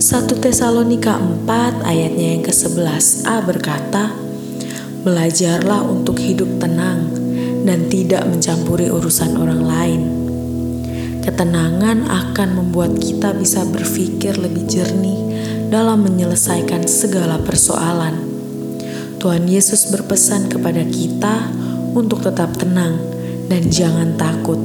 1 Tesalonika 4 ayatnya yang ke-11a berkata, Belajarlah untuk hidup tenang dan tidak mencampuri urusan orang lain. Ketenangan akan membuat kita bisa berpikir lebih jernih dalam menyelesaikan segala persoalan. Tuhan Yesus berpesan kepada kita untuk tetap tenang dan jangan takut.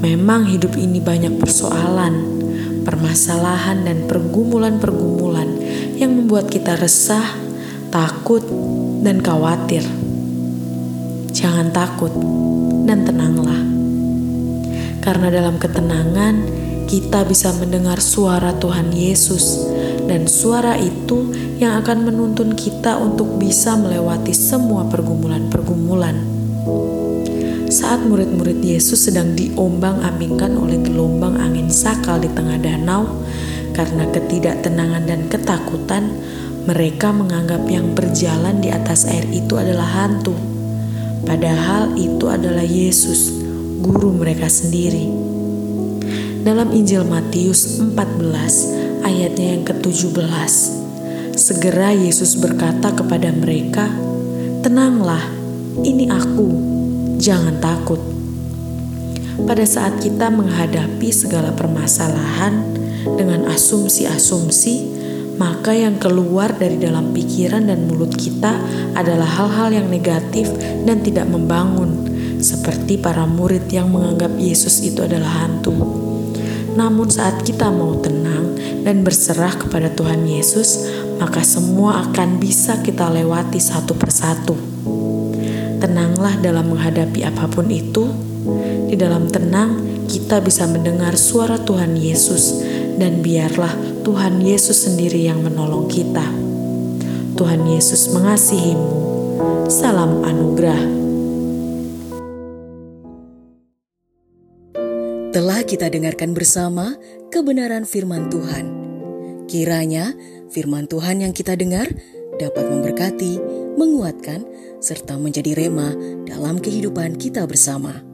Memang hidup ini banyak persoalan, permasalahan dan pergumulan-pergumulan yang membuat kita resah, takut, dan khawatir. Jangan takut dan tenanglah. Karena dalam ketenangan kita bisa mendengar suara Tuhan Yesus dan suara itu yang akan menuntun kita untuk bisa melewati semua pergumulan-pergumulan saat murid-murid Yesus sedang diombang-ambingkan oleh gelombang angin sakal di tengah danau, karena ketidaktenangan dan ketakutan, mereka menganggap yang berjalan di atas air itu adalah hantu. Padahal itu adalah Yesus, guru mereka sendiri. Dalam Injil Matius 14 ayatnya yang ke-17, segera Yesus berkata kepada mereka, "Tenanglah, ini aku." jangan takut. Pada saat kita menghadapi segala permasalahan dengan asumsi-asumsi, maka yang keluar dari dalam pikiran dan mulut kita adalah hal-hal yang negatif dan tidak membangun, seperti para murid yang menganggap Yesus itu adalah hantu. Namun, saat kita mau tenang dan berserah kepada Tuhan Yesus, maka semua akan bisa kita lewati satu persatu. Tenanglah dalam menghadapi apa pun itu. Di dalam tenang, kita bisa mendengar suara Tuhan Yesus, dan biarlah Tuhan Yesus sendiri yang menolong kita. Tuhan Yesus mengasihimu. Salam anugerah. Telah kita dengarkan bersama kebenaran firman Tuhan. Kiranya firman Tuhan yang kita dengar dapat memberkati, menguatkan, serta menjadi rema dalam kehidupan kita bersama.